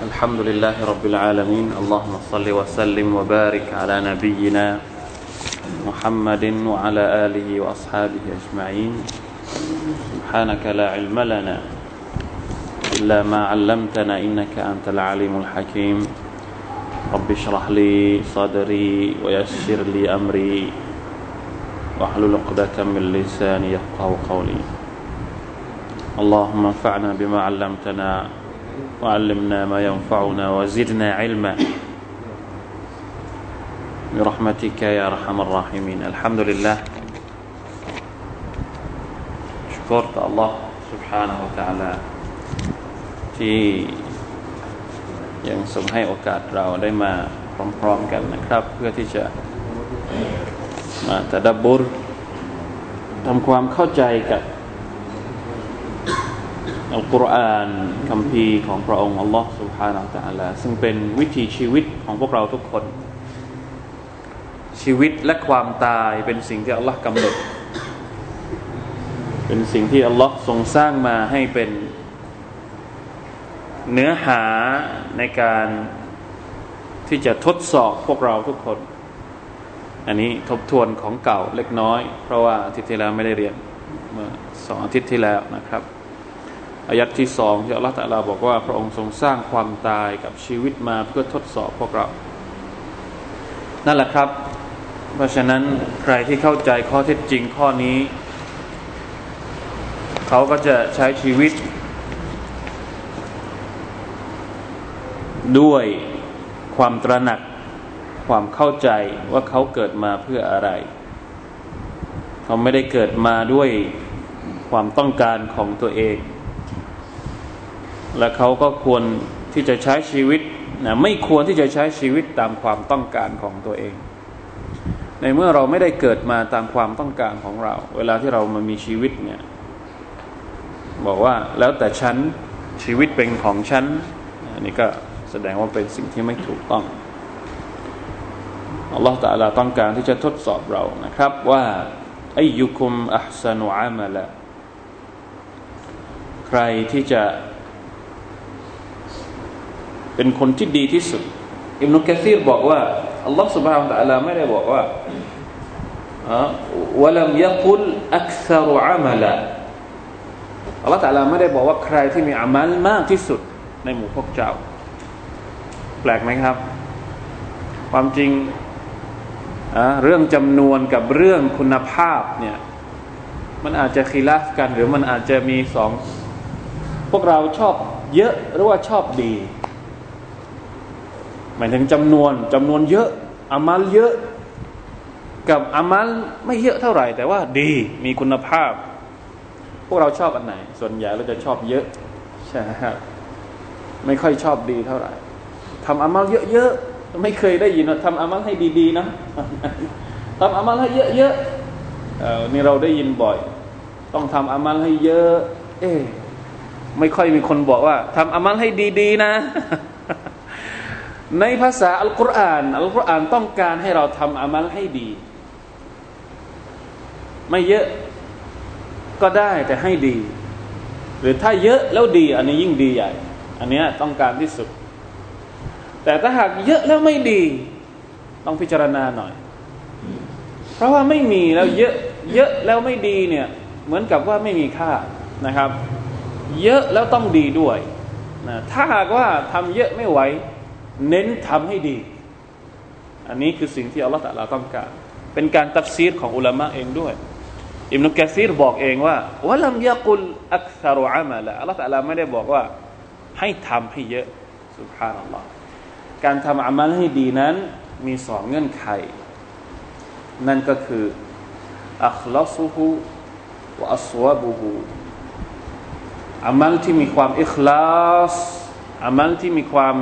الحمد لله رب العالمين. اللهم صل وسلم وبارك على نبينا محمد وعلى آله وأصحابه أجمعين. سبحانك لا علم لنا إلا ما علمتنا إنك أنت العليم الحكيم. رب اشرح لي صدري ويسر لي أمري واحلل عقدة من لساني يفقه قولي. اللهم انفعنا بما علمتنا وعلمنا ما ينفعنا وزدنا علما برحمتك يا ارحم الراحمين الحمد لله شكرت الله سبحانه وتعالى ที่ยังทรงให้โอกาสเราได้มาพร้อมๆกันนะครับ เพื่อที่จะมาตะดับบุรทำความเข้าใจกับ อัลกุรอานคำพีของพระองค์อัลลอฮ์สุฮานะอัลลอฮ์ซึ่งเป็นวิถีชีวิตของพวกเราทุกคน ชีวิตและความตายเป็นสิ่งที่อัลลอฮ์กำหนด เป็นสิ่งที่อัลลอฮ์ทรงสร้างมาให้เป็นเนื้อหาในการที่จะทดสอบพวกเราทุกคน อันนี้ทบทวนของเก่าเล็กน้อย เพราะว่าอาทิตย์ที่แล้วไม่ได้เรียนเมื่อสองอาทิตย์ที่แล้วนะครับ อายัดที่สองที่อัลลอฮฺตะลาบอกว่าพระองค์ทรงสร้างความตายกับชีวิตมาเพื่อทดสอบพวกเรา นั่นแหละครับ เพราะฉะนั้นใครที่เข้าใจข้อเท็จจริงข้อนี้ เขาก็จะใช้ชีวิต ด้วยความตระหนักความเข้าใจว่าเขาเกิดมาเพื่ออะไร เขาไม่ได้เกิดมาด้วยความต้องการของตัวเอง และเขาก็ควรที่จะใช้ชีวิตนะไม่ควรที่จะใช้ชีวิตตามความต้องการของตัวเอง ในเมื่อเราไม่ได้เกิดมาตามความต้องการของเรา เวลาที่เรามามีชีวิตเนี่ยบอกว่าแล้วแต่ฉันชีวิตเป็นของฉันอันนี้ก็แสดงว่าเป็นสิ่งที่ไม่ถูกต้องอัลลอฮฺตะลาต้องการที่จะทดสอบเรานะครับว่าอายุคุมอัพสนุอามะละใครที่จะ เป็นคนที่ดีที่สุด อิมนุกะซีรบอกว่าอัลลอฮฺ سبحانه และ تعالى ไม่ได้บอกว่าวะลัมยะกุลอักษรุอามัละอัลลอฮฺ تعالى ไม่ได้บอกว่าใครที่มีอามัลมากที่สุด ในหมู่พวกเจ้า แปลกไหมครับ ความจริงเรื่องจำนวนกับเรื่องคุณภาพเนี่ย มันอาจจะคีลาฟกัน หรือมันอาจจะมีสอง พวกเราชอบเยอะหรือว่าชอบดี หมายถึงจำนวนจำนวนเยอะอามัลเยอะกับอามัลไม่เยอะเท่าไหร่ แต่ว่าดีมีคุณภาพ พวกเราชอบอันไหน ส่วนใหญ่เราจะชอบเยอะใช่ครับไม่ค่อยชอบดีเท่าไหร่ทำอามัลเยอะๆไม่เคยได้ยินว่าทำอามัลให้ดีๆนะทำอามัลให้เยอะๆนี่เราได้ยินบ่อย ต้องทำอามัลให้เยอะ เอ๊ไม่ค่อยมีคนบอกว่าทำอามัลให้ดีๆนะ ในภาษาอัลกุรอานอัลกุรอานต้องการให้เราทำอามัลให้ดี ไม่เยอะก็ได้แต่ให้ดี หรือถ้าเยอะแล้วดี อันนี้ยิ่งดีใหญ่ อันนี้ต้องการที่สุด แต่ถ้าหากเยอะแล้วไม่ดี ต้องพิจารณาหน่อย เพราะว่าไม่มีแล้วเยอะเยอะแล้วไม่ดีเนี่ย เหมือนกับว่าไม่มีค่านะครับ เยอะแล้วต้องดีด้วยนะถ้าหากว่าทำเยอะไม่ไหว เน้นทำให้ดี อันนี้คือสิ่งที่อัลลอฮฺตะลาต้องการ เป็นการตัฟซีรของอุลามะเองด้วย อิมนุกะซีรบอกเองว่าวะลัมยะกุลอักษรุอามาละอัลลอฮฺตะลาไม่ได้บอกว่า ให้ทำให้เยอะสุภานัลลอฮ์การทำอามัลให้ดีนั้นมีสองเงื่อนไข นั่นก็คืออัคลาซุฮูวะอัสวะบุฮูอามัลที่มีความอิคลาส อามัลที่มีความ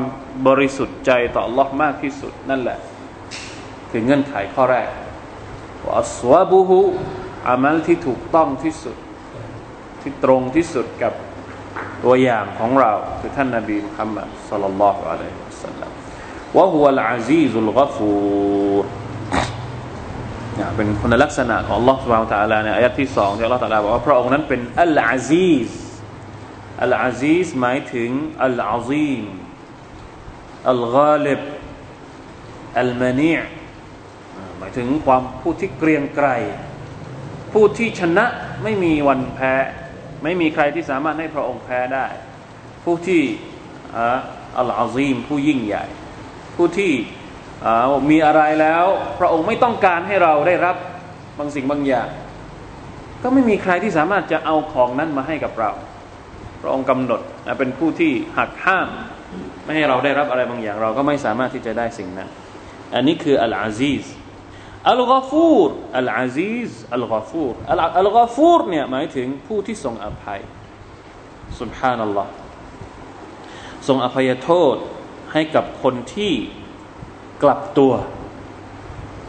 บริสุทธิ์ใจต่อ Allah มากที่สุด นั่นแหละ คือเงื่อนไขข้อแรกว่าสวบุหุอามัลที่ถูกต้องที่สุด ที่ตรงที่สุดกับตัวอย่างของเรา คือท่านนาบีมุฮัมมัดสลลัลลอฮุอะลัยฮิวสัลลัมวะฮุวัลอาซีซุลกัฟูเนี่ยเป็นคุณลักษณะของ Allah สุบานตะลาในอายะที่สองที่ Allah ตะลาบอกว่าพระองค์นั้นเป็นอัลอาซีซ อัลอาซีซหมายถึงอัลอาซีมอัลกาลิบอัลมานีหมายถึงความผู้ที่เกรียงไกรผู้ที่ชนะไม่มีวันแพ้ ไม่มีใครที่สามารถให้พระองค์แพ้ได้ ผู้ที่อัลอาซีมผู้ยิ่งใหญ่ ผู้ที่มีอะไรแล้ว พระองค์ไม่ต้องการให้เราได้รับบางสิ่งบางอย่าง ก็ไม่มีใครที่สามารถจะเอาของนั้นมาให้กับเรา พระองค์กำหนดเป็นผู้ที่หักห้าม ไม่ให้เราได้รับอะไรบางอย่าง เราก็ไม่สามารถที่จะได้สิ่งนั้น อันนี้คืออัลอาซีซอัลกอฟูรอัลอาซีซอัลกอฟูรอัลกอฟูรเนี่ยหมายถึงผู้ที่ทรงอภัยสุบฮานัลลอฮ์ทรงอภัยโทษให้กับคนที่กลับตัว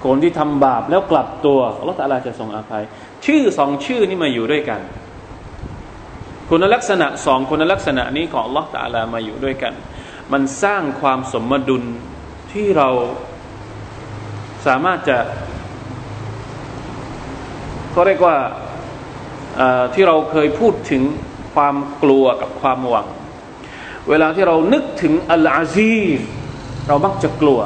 คนที่ทำบาปแล้วกลับตัวอัลลอฮฺตาลาจะทรงอภัย ชื่อสองชื่อนี้มาอยู่ด้วยกัน คุณลักษณะสองคุณลักษณะนี้ของอัลลอฮฺตาลามาอยู่ด้วยกัน มันสร้างความสมดุลที่เราสามารถจะเขาเรียกว่าที่เราเคยพูดถึงความกลัวกับความหวัง เวลาที่เรานึกถึงอัลอาซีซเรามักจะกลัว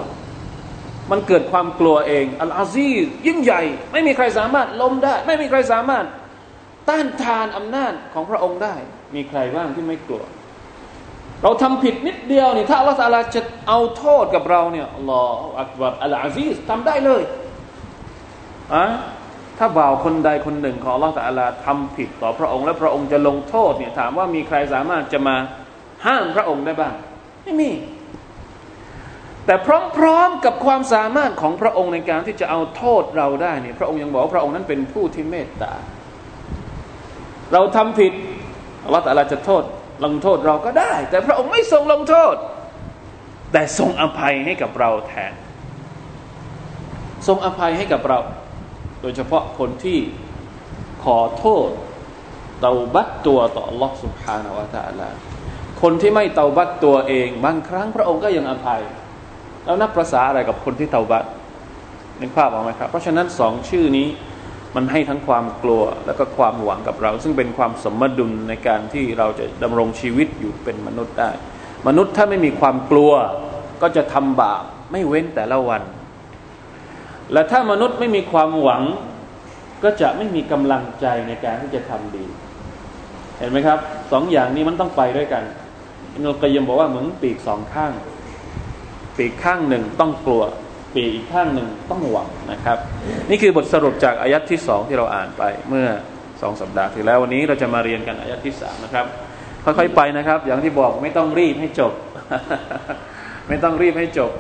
มันเกิดความกลัวเอง อัลอาซียิ่งใหญ่ ไม่มีใครสามารถล้มได้ ไม่มีใครสามารถ ต้านทานอำนาจของพระองค์ได้ มีใครบ้างที่ไม่กลัว เราทำผิดนิดเดียวนี่ถ้าอัลลอฮฺจะเอาโทษกับเราเนี่ยอัลลอฮฺอักบารอัลอาซีซทำได้เลยอะถ้าบ่าวคนใดคนหนึ่งของอัลลอฮฺตะลาทำผิดต่อพระองค์และพระองค์จะลงโทษเนี่ยถามว่ามีใครสามารถจะมาห้ามพระองค์ได้บ้าง ไม่มี แต่พร้อมๆกับความสามารถของพระองค์ในการที่จะเอาโทษเราได้เนี่ยพระองค์ยังบอกว่าพระองค์นั้นเป็นผู้ที่เมตตา เราทำผิดอัลลอฮฺตะลาจะโทษลงโทษเราก็ได้ แต่พระองค์ไม่ทรงลงโทษ แต่ทรงอภัยให้กับเราแทน ทรงอภัยให้กับเราโดยเฉพาะคนที่ขอโทษเตาบัตตัวต่อ Allah سبحانه และ تعالى คนที่ไม่เตาบัตตัวเอง บางครั้งพระองค์ก็ยังอภัย แล้วนับประษาอะไรกับคนที่เตาบัตนึกภาพออกไหมครับ เพราะฉะนั้นสองชื่อนี้ มันให้ทั้งความกลัวและก็ความหวังกับเรา ซึ่งเป็นความสมดุลในการที่เราจะดำรงชีวิตอยู่เป็นมนุษย์ได้ มนุษย์ถ้าไม่มีความกลัวก็จะทำบาปไม่เว้นแต่ละวัน และถ้ามนุษย์ไม่มีความหวัง ก็จะไม่มีกำลังใจในการที่จะทำดี เห็นไหมครับสองอย่างนี้มันต้องไปด้วยกันอินุลกยมบอกว่าเหมือนปีกสองข้าง ปีกข้างหนึ่งต้องกลัว ปีกอีกข้างหนึ่งต้องหวังนะครับ นี่คือบทสรุปจากอายัดที่สองที่เราอ่านไปเมื่อสองสัปดาห์ที่แล้ววันนี้เราจะมาเรียนกันอายัดที่สามนะครับค่อยๆไปนะครับ อย่างที่บอกไม่ต้องรีบให้จบ ไม่ต้องรีบให้จบ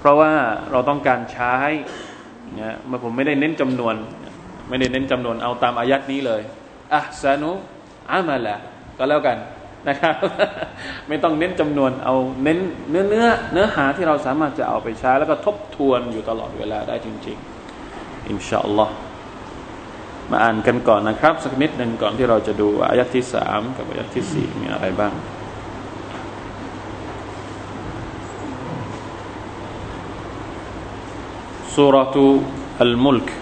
เพราะว่าเราต้องการใช้เนี่ยมาผมไม่ได้เน้นจำนวน ไม่ได้เน้นจำนวนเอาตามอายัดนี้เลยอะสานุอามาละก็แล้วกัน นะครับ ไม่ต้องเน้นจำนวนเอาเน้นเนื้อเนื้อเนื้อหาที่เราสามารถจะเอาไปใช้ แล้วก็ทบทวนอยู่ตลอดเวลาได้จริง ๆ อินชาอัลลอฮ์มาอ่านกันก่อนนะครับ สักนิดหนึ่งก่อนที่เราจะดูอายะที่สามกับอายะที่สี่มีอะไรบ้างสุรทูอัลมุลก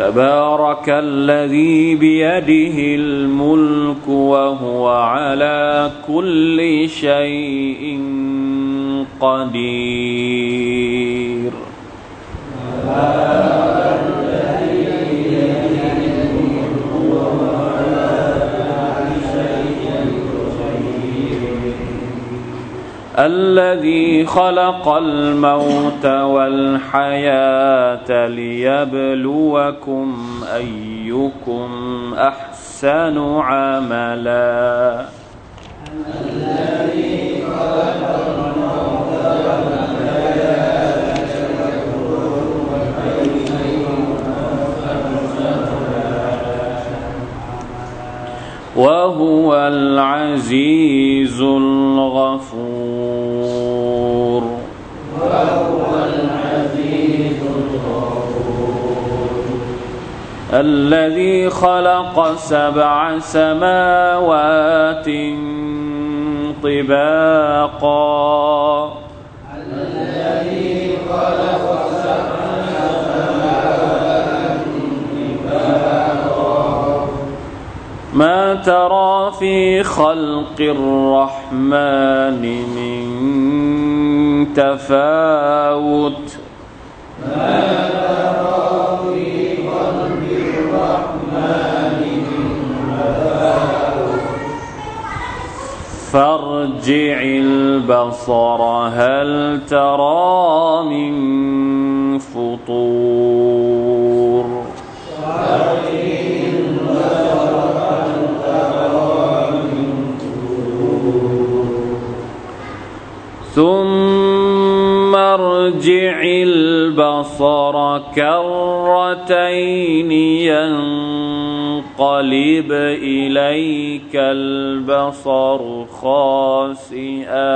تبارك الذي بيده الملك وهو على كل شيء قدير. الذي خلق الموت والحياة ليبلوكم أيكم أحسن عملا. الذي خلق الموت والحياة وهو العزيز الغفور. الذي خلق سبع سماوات طباقا. الذي خلق سبع ما ترى في خلق الرحمن من تفاوت؟ ما فارجع البصر هل ترى من فطور؟ ثم ارجع البصر كرتين ينقلب إليك البصر. خاسئا.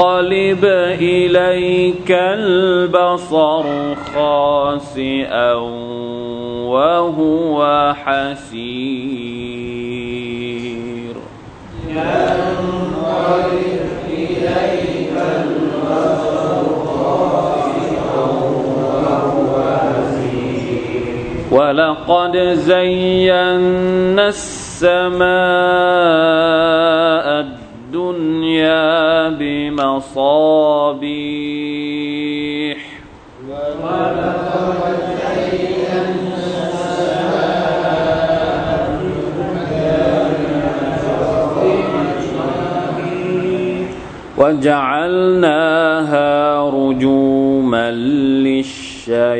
ينقلب إليك البصر خاسئا وهو حسين ولقد زينا السماء الدنيا بمصابيح. وجعلناها رجوما للشياطين.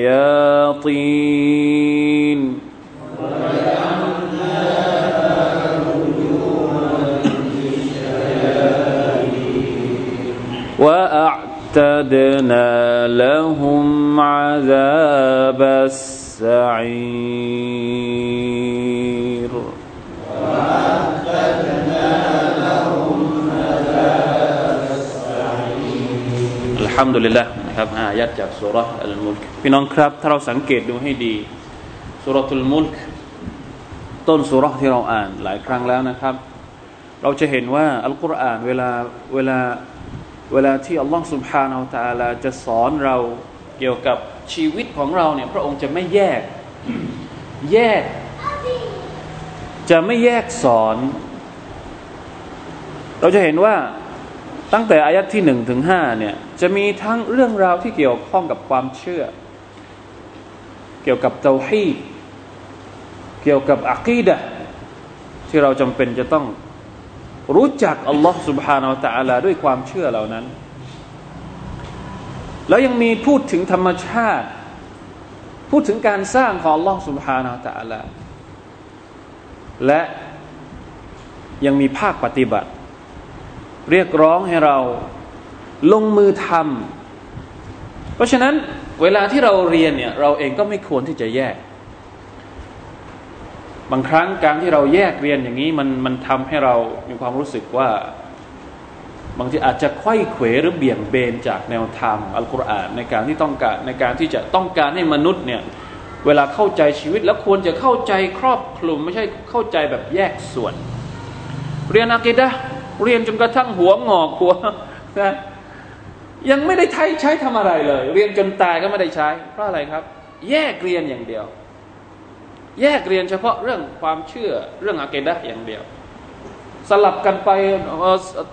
وأعتدنا لهم عذاب السعير. ฮัมดุลิลละนะครับอายัดจากสุรอัลมุลกพี่น้องครับ ถ้าเราสังเกตดูให้ดีสุรทุลมุลกต้นสุรที่เราอ่านหลายครั้งแล้วนะครับ เราจะเห็นว่าอัลกุรอานเวลาเวลาเวลาที่อัลลอฮ์สุบฮานาอัลตะลาจะสอนเราเกี่ยวกับชีวิตของเราเนี่ยพระองค์จะไม่แยก แยก จะไม่แยกสอน เราจะเห็นว่า ตั้งแต่อายัดที่หนึ่งถึงห้าเนี่ยจะมีทั้งเรื่องราวที่เกี่ยวข้องกับความเชื่อ เกี่ยวกับเตาฮีเกี่ยวกับอักีดะที่เราจำเป็นจะต้องรู้จักอัลลอฮ์ سبحانه และ تعالى ด้วยความเชื่อเหล่านั้น แล้วยังมีพูดถึงธรรมชาติ พูดถึงการสร้างของอัลลอฮ์ سبحانه และ تعالى และยังมีภาคปฏิบัติ เรียกร้องให้เราลงมือทำเพราะฉะนั้นเวลาที่เราเรียนเนี่ยเราเองก็ไม่ควรที่จะแยก บางครั้งการที่เราแยกเรียนอย่างนี้มันมันทำให้เรามีความรู้สึกว่า บางทีอาจจะควยเขวหรือเบี่ยงเบนจากแนวทางอัลกุรอานในการที่ต้องการในการที่จะต้องการให้มนุษย์เนี่ยเวลาเข้าใจชีวิตแล้วควรจะเข้าใจครอบคลุม ไม่ใช่เข้าใจแบบแยกส่วน เรียนอากิดะ เรียนจนกระทั่งหัวงอกหัวนะยังไม่ได้ใช้ใช้ทำอะไรเลย เรียนจนตายก็ไม่ได้ใช้ เพราะอะไรครับ แยกเรียนอย่างเดียว แยกเรียนเฉพาะเรื่องความเชื่อเรื่องอาเกดะอย่างเดียว สลับกันไป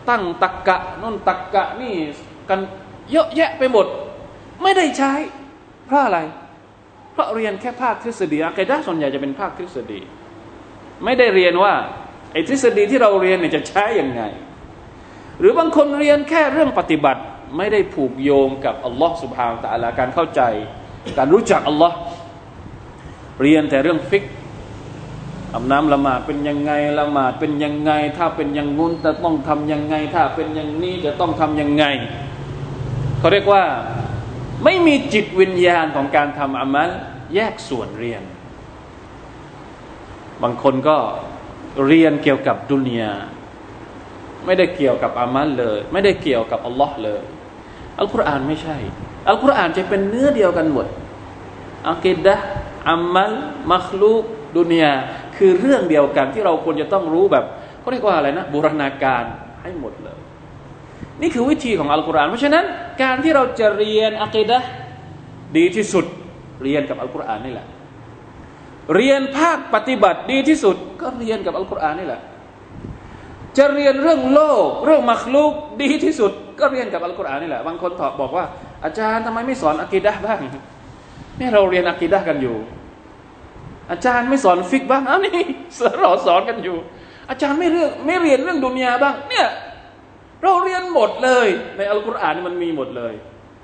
ตั้งตักกะนู่นตักกะนี่กันเยอะแยะไปหมด ไม่ได้ใช้ เพราะอะไร เพราะเรียนแค่ภาคทฤษฎีอาเกดะส่วนใหญ่จะเป็นภาคทฤษฎี ไม่ได้เรียนว่า อ้ทฤษฎีที่เราเรียนเนี่ยจะใช้อย่างไง หรือบางคนเรียนแค่เรื่องปฏิบัติไม่ได้ผูกโยงกับอัลลอฮ์สุบฮานตะลาการเข้าใจ การรู้จักอัลลอฮ์เรียนแต่เรื่องฟิกอาบน้ำละหมาดเป็นยังไงละหมาดเป็นยังไง ถ้าเป็นอย่างงุ้นจะต้องทำยังไง ถ้าเป็นอย่างนี้จะต้องทำยังไงเขาเรียกว่าไม่มีจิตวิญญาณของการทำอามัลแยกส่วนเรียน บางคนก็ เรียนเกี่ยวกับดุนยาไม่ได้เกี่ยวกับอามัลเลย ไม่ได้เกี่ยวกับอัลลอฮ์เลยอัลกุรอานไม่ใช่ อัลกุรอานจะเป็นเนื้อเดียวกันหมดอักิดะอามัลมัคลูกดุนยาคือเรื่องเดียวกันที่เราควรจะต้องรู้แบบเขาเรียกว่าอะไรนะบูรณาการให้หมดเลย นี่คือวิธีของอัลกุรอานเพราะฉะนั้นการที่เราจะเรียนอักิดะดีที่สุดเรียนกับอัลกุรอานนี่แหละ เรียนภาคปฏิบัติดีที่สุด ก็เรียนกับอัลกุรอานนี่แหละ จะเรียนเรื่องโลก เรื่องมักลุกดีที่สุด ก็เรียนกับอัลกุรอานนี่แหละ บางคนตอบบอกว่า อาจารย์ทำไมไม่สอนอะกีดะบ้างนี่เราเรียนอะกีดะกันอยู่ อาจารย์ไม่สอนฟิกบ้างอ้าวนี่เราสอนกันอยู่ อาจารย์ไม่เรื่องไม่เรียนเรื่องดุนยาบ้าง เนี่ยเราเรียนหมดเลย ในอัลกุรอานมันมีหมดเลย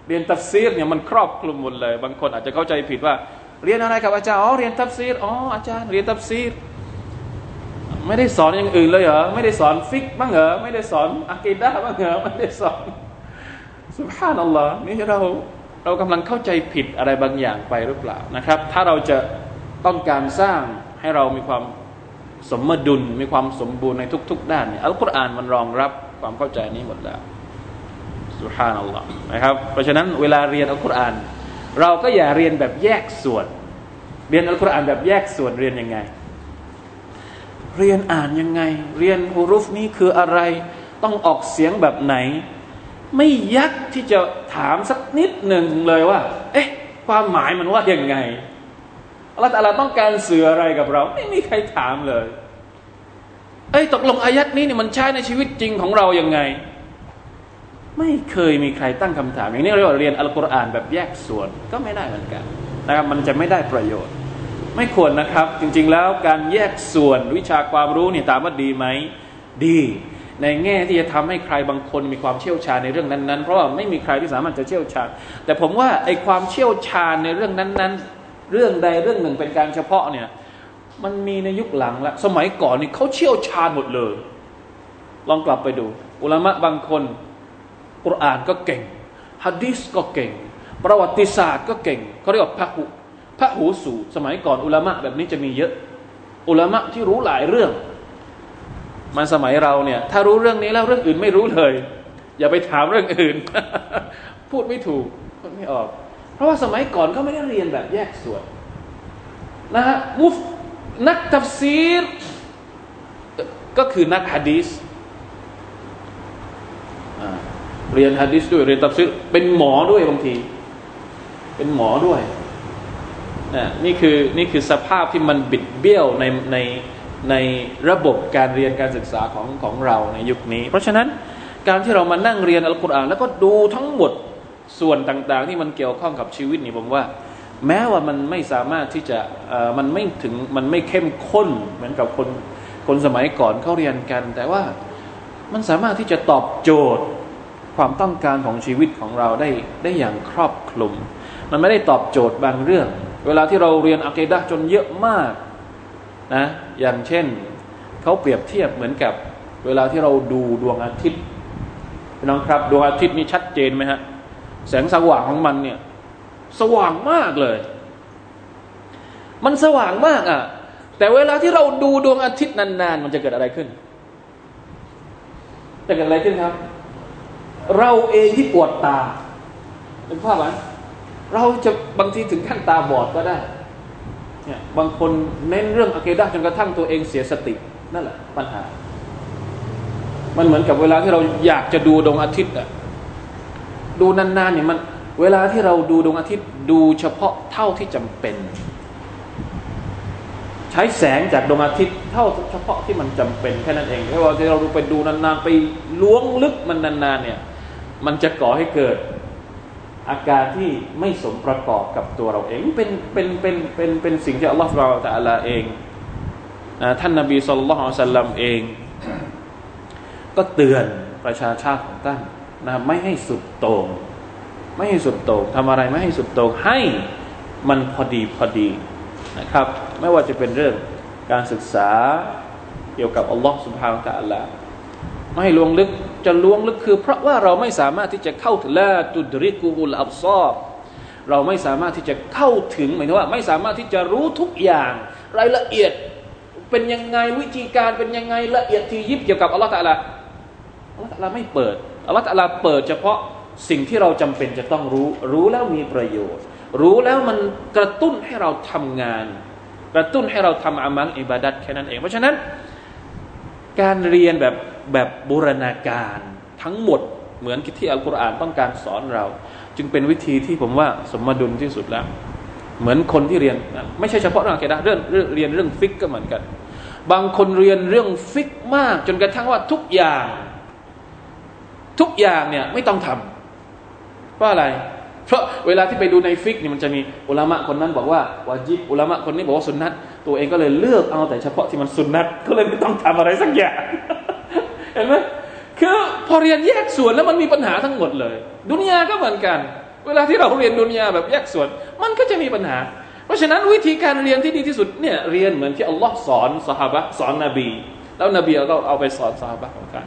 เรียนตัฟซีรเนี่ยมันครอบคลุมหมดเลย บางคนอาจจะเข้าใจผิดว่า เรียนอะไรกับอาจารย์ อ๋อ เรียนตัฟซีร อ๋อ อาจารย์ เรียนตัฟซีร ไม่ได้สอนอย่างอื่นเลยเหรอ ไม่ได้สอนفقه บ้างเหรอ ไม่ได้สอนعقيدة บ้างเหรอ ไม่ได้สอนسبحان الله นี่เราเรากำลังเข้าใจผิดอะไรบางอย่างไปหรือเปล่านะครับ ถ้าเราจะต้องการสร้างให้เรามีความสมดุล มีความสมบูรณ์ในทุก ๆ ด้านเนี่ยอัลกุรอานมันรองรับความเข้าใจนี้หมดแล้วสุภานัลลอฮ์นะครับ เพราะฉะนั้นเวลาเรียนอัลกุรอาน เราก็อย่าเรียนแบบแยกส่วน เรียนอัลกุรอานแบบแยกส่วนเรียนยังไง เรียนอ่านยังไง เรียนฮุรุฟนี้คืออะไร ต้องออกเสียงแบบไหน ไม่ยักที่จะถามสักนิดหนึ่งเลยว่า เอ๊ะ ความหมายมันว่าอย่างไงอัลลอฮฺต้องการสื่ออะไรกับเรา ไม่มีใครถามเลย เอ้ยตกลงอายัดนี้เนี่ยมันใช้ในชีวิตจริงของเราอย่างไง ไม่เคยมีใครตั้งคำถาม อย่างนี้เราเรียนอัลกุรอานแบบแยกส่วนก็ไม่ได้เหมือนกันนะครับมันจะไม่ได้ประโยชน์ ไม่ควรนะครับ จริงๆแล้วการแยกส่วนวิชาความรู้นี่ตามว่าดีไหมดี ในแง่ที่จะทำให้ใครบางคนมีความเชี่ยวชาญในเรื่องนั้นๆ เพราะว่าไม่มีใครที่สามารถจะเชี่ยวชาญ แต่ผมว่าไอ้ความเชี่ยวชาญในเรื่องนั้นๆ เรื่องใดเรื่องหนึ่งเป็นการเฉพาะเนี่ยมันมีในยุคหลังล้วสมัยก่อนนี่เขาเชี่ยวชาญหมดเลย ลองกลับไปดู อุลามะบางคน กุรอานก็เก่งฮะดิษก็เก่ง ประวัติศาสตร์ก็เก่งเขาเรียกว่าพหุพระหูสูตรสมัยก่อนอุลามะแบบนี้จะมีเยอะ อุลามะที่รู้หลายเรื่องมาสมัยเราเนี่ย ถ้ารู้เรื่องนี้แล้วเรื่องอื่นไม่รู้เลย อย่าไปถามเรื่องอื่น พูดไม่ถูกพูดไม่ออก เพราะว่าสมัยก่อนเขาไม่ได้เรียนแบบแยกส่วนนะฮะมุฟนักตัฟซีรก็คือนักฮะดีส เรียนฮะดีสด้วยเรียนตัฟซีรเป็นหมอด้วยบางที เป็นหมอด้วยนี่คือนี่คือสภาพที่มันบิดเบี้ยวในในในระบบการเรียนการศึกษาของของเราในยุคนี้ เพราะฉะนั้นการที่เรามานั่งเรียนอัลกุรอานแล้วก็ดูทั้งหมดส่วนต่างๆ ที่มันเกี่ยวข้องกับชีวิตนี่ผมว่า แม้ว่ามันไม่สามารถที่จะมันไม่ถึงมันไม่เข้มข้นเหมือนกับคนคนสมัยก่อนเขาเรียนกัน แต่ว่ามันสามารถที่จะตอบโจทย์ ความต้องการของชีวิตของเราได้ได้อย่างครอบคลุม มันไม่ได้ตอบโจทย์บางเรื่อง เวลาที่เราเรียนอะเกดะจนเยอะมากนะอย่างเช่นเขาเปรียบเทียบเหมือนกับเวลาที่เราดูดวงอาทิตย์พี่น้องครับดวงอาทิตย์นี่ชัดเจนไหมฮะแสงสว่างของมันเนี่ย สว่างมากเลย มันสว่างมากอะ แต่เวลาที่เราดูดวงอาทิตย์นานๆ มันจะเกิดอะไรขึ้น จะเกิดอะไรขึ้นครับ เราเองที่ปวดตาเป็นภาพไหมเราจะบางทีถึงขั้นตาบอดก็ได้เนี่ยบางคนเน้นเรื่องอะเกดะจนกระทั่งตัวเองเสียสติ นั่นแหละปัญหา มันเหมือนกับเวลาที่เราอยากจะดูดวงอาทิตย์อะดูนานๆเนี่ยมัน เวลาที่เราดูดวงอาทิตย์ ดูเฉพาะเท่าที่จำเป็น ใช้แสงจากดวงอาทิตย์เท่าเฉพาะที่มันจำเป็นแค่นั้นเองถ้าว่าที่เราดูไปดูนานๆไปล้วงลึกมันนานๆเนี่ย มันจะก่อให้เกิดอาการที่ไม่สมประกอบกับตัวเราเองเป็นเป็นเป็นเป็นเป็นสิ่งที่อัลลอฮฺเราแต่ลลอฮเองท่านนบีสุลต่านสัลลัมเอง ก็เตือนประชาชาติของท่านนะไม่ให้สุดโต่งไม่ให้สุดโต่งทำอะไรไม่ให้สุดโต่งให้มันพอดีพอดีนะครับ ไม่ว่าจะเป็นเรื่องการศึกษาเกี่ยวกับอัลลอฮฺสุบฮานตะอัลลไม่ลวงลึก จะลวงลึกคือ เพราะว่าเราไม่สามารถที่จะเข้าถึงละตุดริกูุลอับซอบเราไม่สามารถที่จะเข้าถึงหมายถึงว่า ไม่สามารถที่จะรู้ทุกอย่าง รายละเอียดเป็นยังไงวิธีการเป็นยังไงละเอียดที่ยิบเกี่ยวกับอัลลอฮฺตะลาอัลลอฮฺตะลาไม่เปิดอัลลอฮฺตะลาเปิดเฉพาะสิ่งที่เราจำเป็นจะต้องรู้ รู้แล้วมีประโยชน์ รู้แล้วมันกระตุ้นให้เราทำงาน กระตุ้นให้เราทำอามัลอิบาดัตแค่นั้นเอง เพราะฉะนั้น การเรียนแบบ แบบบูรณาการทั้งหมดเหมือนที่อัลกุรอานต้องการสอนเรา จึงเป็นวิธีที่ผมว่าสมดุลที่สุดแล้ว เหมือนคนที่เรียน ไม่ใช่เฉพาะเรื่องอะดะเรื่องเรียนเรื่องฟิกก็เหมือนกัน บางคนเรียนเรื่องฟิกมาก จนกระทั่งว่าทุกอย่าง ทุกอย่างเนี่ยไม่ต้องทำเพราะอะไร เพราะเวลาที่ไปดูในฟิกนี่มันจะมีอุลามะคนนั้นบอกว่าวาจิบอุลามะคนนี้บอกว่าสุนนัตตัวเองก็เลยเลือกเอาแต่เฉพาะที่มันสุนนัตก็เลยไม่ต้องทำอะไรสักอย่าง เห็นไหมคือพอเรียนแยกส่วนแล้วมันมีปัญหาทั้งหมดเลย ดุนยาก็เหมือนกัน เวลาที่เราเรียนดุนยาแบบแยกส่วน มันก็จะมีปัญหา เพราะฉะนั้นวิธีการเรียนที่ดีที่สุดเนี่ยเรียนเหมือนที่อัลลอฮ์สอนสหบะสอนนบี แล้วนบีก็เอาไปสอนสหบะของกัน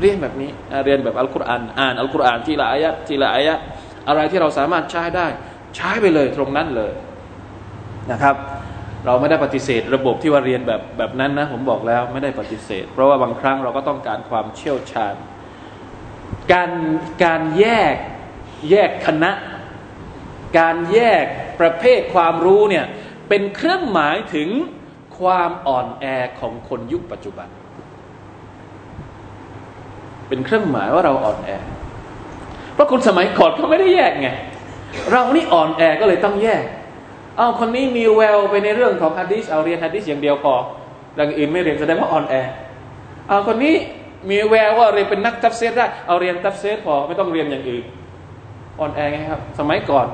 เรียนแบบนี้เรียนแบบอัลกุรอานอ่านอัลกุรอานทีละอายะทีละอายะอะไรที่เราสามารถใช้ได้ ใช้ไปเลยตรงนั้นเลยนะครับ เราไม่ได้ปฏิเสธระบบที่ว่าเรียนแบบแบบนั้นนะผมบอกแล้วไม่ได้ปฏิเสธ เพราะว่าบางครั้งเราก็ต้องการความเชี่ยวชาญ การการแยกแยกคณะ การแยกประเภทความรู้เนี่ยเป็นเครื่องหมายถึงความอ่อนแอของคนยุคปัจจุบัน เป็นเครื่องหมายว่าเราอ่อนแอ เพราะคนสมัยก่อนเขาไม่ได้แยกไง เรานี่อ่อนแอก็เลยต้องแยก อาคนนี้มีแววไปในเรื่องของฮะดิษเอาเรียนฮะดิษอย่างเดียวพออย่างอื่นไม่เรียนแสดงว่าอ่อนแอเอาคนนี้มีแววว่าเรียนเป็นนักตัฟซีรได้เอาเรียนตัฟซีรพอไม่ต้องเรียนอย่างอื่นอ่อนแอไงครับ สมัยก่อน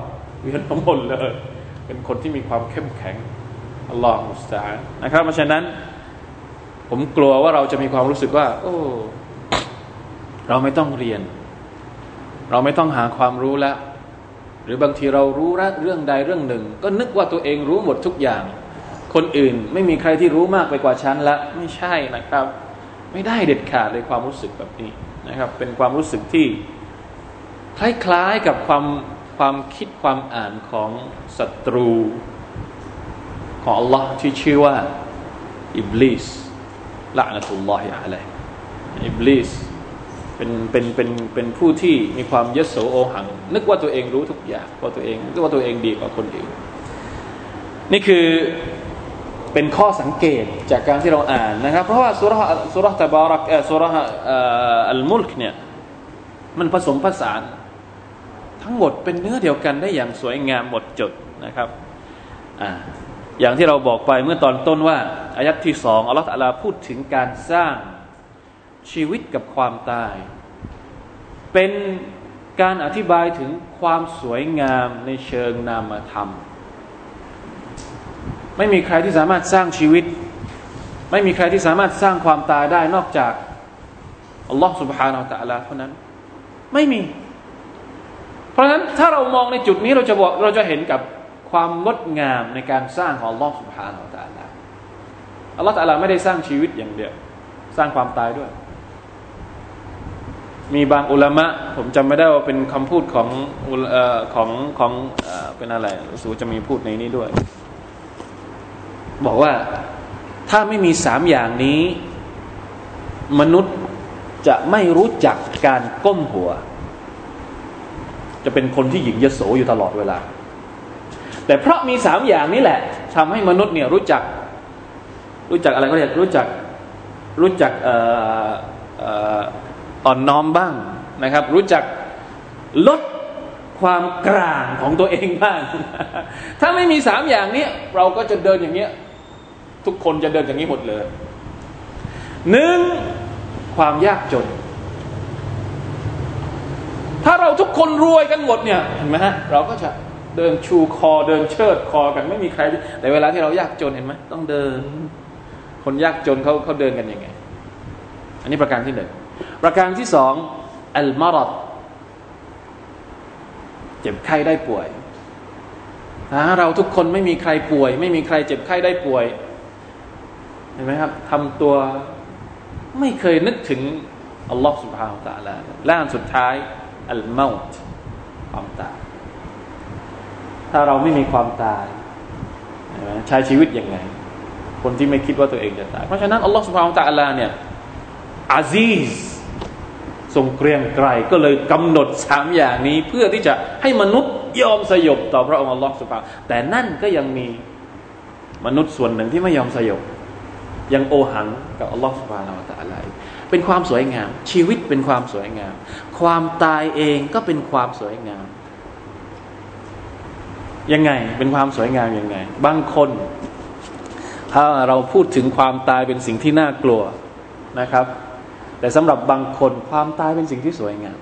เรียนทั้งหมดเลย เป็นคนที่มีความเข้มแข็งอัลลอฮฺมุสตานะครับ เพราะฉะนั้น ผมกลัวว่าเราจะมีความรู้สึกว่า โอ้เราไม่ต้องเรียน เราไม่ต้องหาความรู้แล้ว รือบางทีเรารู้เรื่องใดเรื่องหนึ่ง ก็นึกว่าตัวเองรู้หมดทุกอย่าง คนอื่นไม่มีใครที่รู้มากไปกว่าฉันละไม่ใช่นะครับ ไม่ได้เด็ดขาดเลยความรู้สึกแบบนี้นะครับ เป็นความรู้สึกที่ คล้ายๆกับความความคิดความอ่านของศัตรู ของ Allah ที่ชื่อว่าอิบลิสละนะตุลลอฮิอะลัยอิบลิส เป็นเป็นเป็นเป็นผู้ที่มีความยโสโอหัง นึกว่าตัวเองรู้ทุกอย่างว่าตัวเองนึกว่าตัวเองดีกว่าคนอื่น นี่คือเป็นข้อสังเกตจากการที่เราอ่านนะครับ เพราะว่าสุรสุรตบารักเออสุรอัลมุลกเนี่ยมันผสมผสาน ทั้งหมดเป็นเนื้อเดียวกันได้อย่างสวยงามหมดจดนะครับอ่าอย่างที่เราบอกไปเมื่อตอนต้นว่าอายัดที่สองอัลลอฮฺพูดถึงการสร้าง ชีวิตกับความตาย เป็นการอธิบายถึงความสวยงามในเชิงนามธรรม ไม่มีใครที่สามารถสร้างชีวิต ไม่มีใครที่สามารถสร้างความตายได้นอกจากอัลลอฮ์ سبحانه และ تعالى เท่านั้น ไม่มี เพราะฉะนั้นถ้าเรามองในจุดนี้เราจะบอกเราจะเห็นกับความงดงามในการสร้างของอัลลอฮ์ سبحانه และ تعالى อัลลอฮ์ تعالى ไม่ได้สร้างชีวิตอย่างเดียว สร้างความตายด้วย มีบางอุลามะ ผมจำไม่ได้ว่าเป็นคำพูดของของของเป็นอะไรรู้สึกจะมีพูดในนี้ด้วย บอกว่าถ้าไม่มีสามอย่างนี้ มนุษย์จะไม่รู้จักการก้มหัว จะเป็นคนที่หญิงยโสอยู่ตลอดเวลา แต่เพราะมีสามอย่างนี้แหละทำให้มนุษย์เนี่ยรู้จัก รู้จักอะไรก็เรียกรู้จักรู้จักอ่อ อนน้อมบ้างนะครับ รู้จักลดความกลางของตัวเองบ้าง ถ้าไม่มีสามอย่างนี้เราก็จะเดินอย่างเนี้ย ทุกคนจะเดินอย่างนี้หมดเลยหนึ่งความยากจน ถ้าเราทุกคนรวยกันหมดเนี่ยเห็นไหมฮะเราก็จะเดินชูคอเดินเชิดคอกันไม่มีใครแต่เวลาที่เรายากจนเห็นไหมต้องเดิน คนยากจนเขาเขาเดินกันยังไง อันนี้ประการที่หนึ่ง ประการที่สองอัลมารัดเจ็บไข้ได้ป่วยถ้าเราทุกคนไม่มีใครป่วย ไม่มีใครเจ็บไข้ได้ป่วยเห็นไหมครับทำตัวไม่เคยนึกถึงอัลลอฮฺสุบฮานตะลาและอันสุดท้ายอัลมาตความตาย ถ้าเราไม่มีความตายใช้ชีวิตยังไง คนที่ไม่คิดว่าตัวเองจะตาย เพราะฉะนั้นอัลลอฮฺสุบฮานตะอัลาเนี่ยอาซีส ทรงเกรียงไกรก็เลยกำหนดสามอย่างนี้เพื่อที่จะให้มนุษย์ยอมสยบต่อพระองค์อัลลอฮฺสุบฮานแต่นั่นก็ยังมีมนุษย์ส่วนหนึ่งที่ไม่ยอมสยบ ยังโอหังกับอัลลอฮฺสุบฮานาอัลลอฮฺเป็นความสวยงาม ชีวิตเป็นความสวยงาม ความตายเองก็เป็นความสวยงาม ยังไงเป็นความสวยงามยังไง บางคน ถ้าเราพูดถึงความตายเป็นสิ่งที่น่ากลัวนะครับ แต่สำหรับบางคนความตายเป็นสิ่งที่สวยงาม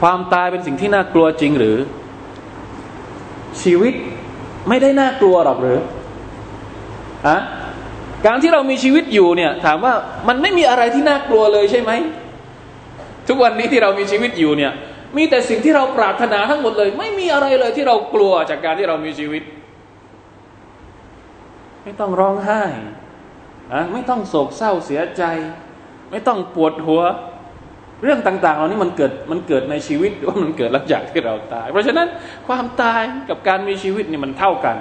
ความตายเป็นสิ่งที่น่ากลัวจริงหรือ ชีวิตไม่ได้น่ากลัวหรอกหรืออะการที่เรามีชีวิตอยู่เนี่ย ถามว่ามันไม่มีอะไรที่น่ากลัวเลยใช่ไหม ทุกวันนี้ที่เรามีชีวิตอยู่เนี่ย มีแต่สิ่งที่เราปรารถนาทั้งหมดเลย ไม่มีอะไรเลยที่เรากลัวจากการที่เรามีชีวิต ไม่ต้องร้องไห้ อะไม่ต้องโศกเศร้าเสียใจ ไม่ต้องปวดหัว เรื่องต่าง ๆ เหล่านี้มันเกิดมันเกิดในชีวิตว่ามันเกิดหลังจากที่เราตาย เพราะฉะนั้นความตายกับการมีชีวิตนี่มันเท่ากัน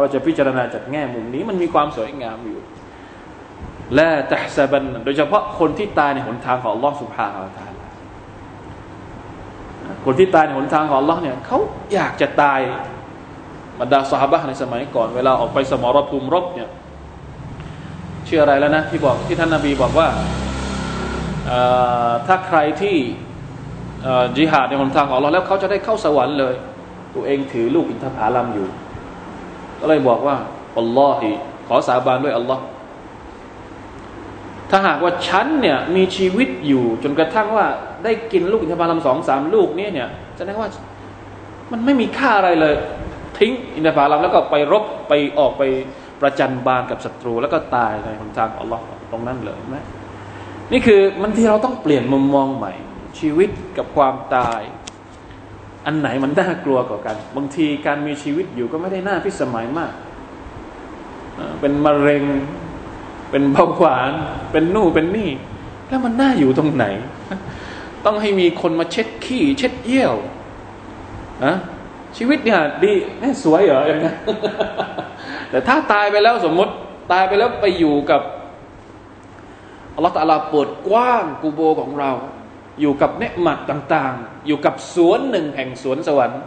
เราจะพิจารณาจากแง่มุมนี้มันมีความสวยงามอยู่และแต่ซบันโดยเฉพาะคนที่ตายในหนทางของลอสุภาอัลตาคนที่ตายในหนทางของ Allah เนี่ยเขาอยากจะตายบรรดาสหายในสมัยก่อน เวลาออกไปสมรภูมิรบเนี่ย ชื่ออะไรแล้วนะที่บอกที่ท่านนาบีบอกว่าถ้าใครที่จิหาดในหนทางของ Allah แล้วเขาจะได้เข้าสวรรค์เลย ตัวเองถือลูกอินทผลัมอยู่ ก็เลยบอกว่าอัลลอฮิขอสาบานด้วยอัลลอฮ์ถ้าหากว่าฉันเนี่ยมีชีวิตอยู่ จนกระทั่งว่าได้กินลูกอินทผลัมสองสามลูกนี้เนี่ยแสดงว่ามันไม่มีค่าอะไรเลย ทิ้งอินทผลัมแล้วก็ไปรบไปออกไป ประจันบานกับศัตรู แล้วก็ตายในหนทางอัลลอฮ์ตรงนั้นเลยไหมนี่คือมันที่เราต้องเปลี่ยนมุมมองใหม่ ชีวิตกับความตาย อันไหนมันน่ากลัวกว่ากัน บางทีการมีชีวิตอยู่ก็ไม่ได้น่าพิสมัยมาก เป็นมะเร็ง เป็นเบาหวาน เป็นนู่เป็นนี่ แล้วมันน่าอยู่ตรงไหน ต้องให้มีคนมาเช็ดขี้ เช็ดเยี่ยวอะชีวิตเนี่ยดีแม่สวยเหรออย่างนี้ แต่ถ้าตายไปแล้วสมมติตายไปแล้วไปอยู่กับอัลลอฮฺตาลาเปิดกว้างกูโบของเรา อยู่กับเนืหมัดต่างๆ อยู่กับสวนหนึ่งแห่งสวนสวรรค์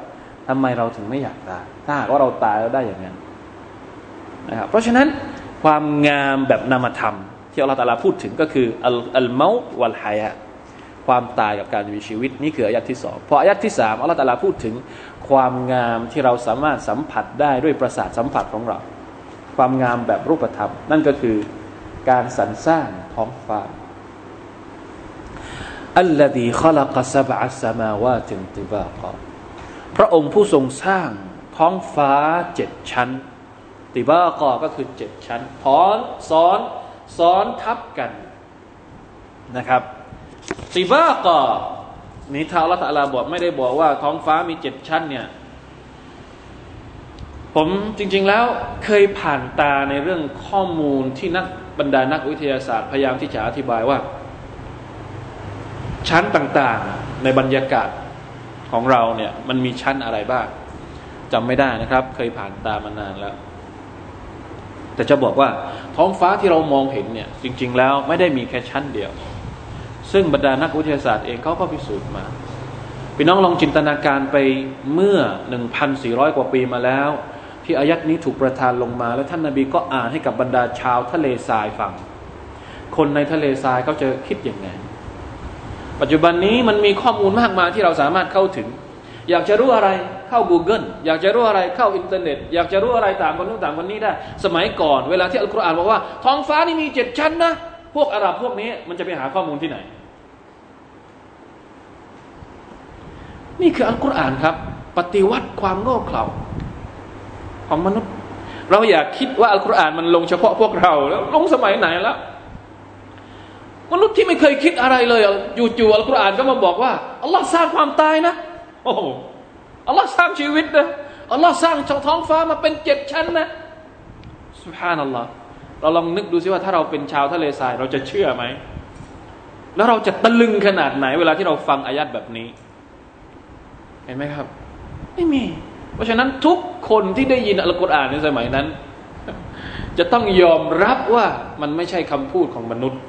ทำไมเราถึงไม่อยากตายถ้าหากว่าเราตายแล้วได้อย่างนั้นนะครับเพราะฉะนั้นความงามแบบนามธรรม ที่อัลลอฮฺตาลาพูดถึงก็คืออัลอัลเมาวัลฮายะ ความตายกับการมีชีวิตนี่คืออายัดที่สองพออายัดที่สามอัลลอฮฺตาลาพูดถึงความงามที่เราสามารถสัมผัสได้ด้วยประสาทสัมผัสของเรา ความงามแบบรูปธรรม นั่นก็คือการสรรสร้างท้องฟ้าอัลลดีขลักสบะสมาวาตินติบากพระองค์ผู้ทรงสร้างท้องฟ้าเจ็ดชั้น ติบากอก็คือเจ็ดชั้นถอนซ้อน ซ้อนทับกันนะครับ ติบากอนี่ท้าละตะลาบอกไม่ได้บอกว่า ท้องฟ้ามีเจ็ดชั้นเนี่ย ผมจริง ๆแล้วเคยผ่านตาในเรื่องข้อมูลที่นักบรรดานักวิทยาศาสตร์พยายามที่จะอธิบายว่า ชั้นต่างๆในบรรยากาศของเราเนี่ย มันมีชั้นอะไรบ้างจำไม่ได้นะครับ เคยผ่านตามานานแล้ว แต่จะบอกว่าท้องฟ้าที่เรามองเห็นเนี่ย จริง ๆ แล้วไม่ได้มีแค่ชั้นเดียว ซึ่งบรรดานักวิทยาศาสตร์เองเขาก็พิสูจน์มาพี่น้องลองจินตนาการไปเมื่อ 1,400 กว่าปีมาแล้ว ที่อายะฮ์นี้ถูกประทานลงมา แล้วท่านนบีก็อ่านให้กับบรรดาชาวทะเลทรายฟัง คนในทะเลทรายเขาจะคิดอย่างไง ปัจจุบันนี้มันมีข้อมูลมากมายที่เราสามารถเข้าถึง อยากจะรู้อะไรเข้า Google อยากจะรู้อะไรเข้าอินเทอร์เน็ต อยากจะรู้อะไรต่างคนนู้นต่างคนนี้ได้ สมัยก่อนเวลาที่อัลกุรอานบอกว่าท้องฟ้านี่มีเจ็ดชั้นนะพวกอาหรับพวกนี้มันจะไปหาข้อมูลที่ไหน นี่คืออัลกุรอานครับ ปฏิวัติความโง่เขลาของมนุษย์ เราอยากคิดว่าอัลกุรอานมันลงเฉพาะพวกเราแล้วลงสมัยไหนแล้วมนุษย์ที่ไม่เคยคิดอะไรเลยอยู่ๆอัลกุรอานก็มาบอกว่าอัลลอฮ์สร้างความตายนะโอ้อัลลอฮ์สร้างชีวิตนะอัลลอฮ์สร้างท้องฟ้ามาเป็นเจ็ดชั้นนะสุภานัลลอฮ์เราลองนึกดูซิว่าถ้าเราเป็นชาวทะเลทรายเราจะเชื่อไหม แล้วเราจะตะลึงขนาดไหน เวลาที่เราฟังอายัดแบบนี้ เห็นไหมครับ ไม่มี เพราะฉะนั้นทุกคนที่ได้ยินอัลกุรอานในสมัยนั้น จะต้องยอมรับว่ามันไม่ใช่คำพูดของมนุษย์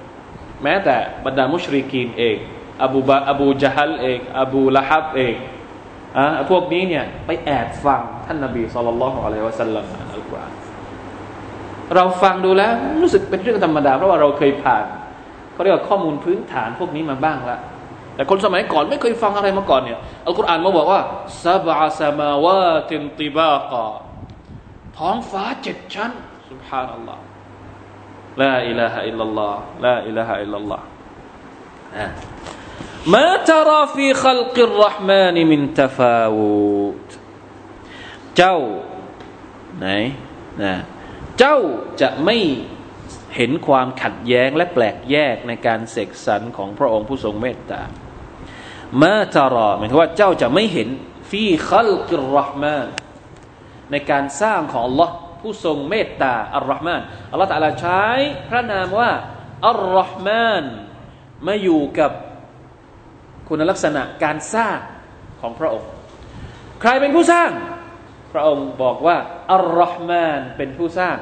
แม้แต่บรรดามุชริกีนเองอบูบาอบูจฮัลเองอบูละฮับเองอะพวกนี้เนี่ยไปแอบฟังท่านนบีสุลต่านละฮ์อะลัยวะสัลลัมานอัลกุรอานเราฟังดูแล้วรู้สึกเป็นเรื่องธรรมดา เพราะว่าเราเคยผ่านเขาเรียกว่าข้อมูลพื้นฐานพวกนี้มาบ้างแล้ว แต่คนสมัยก่อนไม่เคยฟังอะไรมาก่อนเนี่ยอัลกุรอานมาบอกว่าسبع سماوات طباقا ท้องฟ้าเจ็ดชั้นسبحان الله لا إله إلا الله لا إله إلا الله ما ترى في خلق الرحمن من تفاوتตเจ้าไหนนะเจ้าจะไม่เห็นความขัดแย้งและแปลกแยกในการเสกสรรของพระองค์ผู้ทรงเมตตา มาตารอหมายถึงว่าเจ้าจะไม่เห็นฟีคัลกิรรห์มานในการสร้างของ Allah ผู้ทรงเมตตาอัลลอฮ์มานอัลลอฮ์ตะลาใช้ พระนามว่าอัลลอฮ์มานมาอยู่กับคุณลักษณะการสร้างของพระองค์ ใครเป็นผู้สร้าง พระองค์บอกว่าอัลลอฮ์มานเป็นผู้สร้าง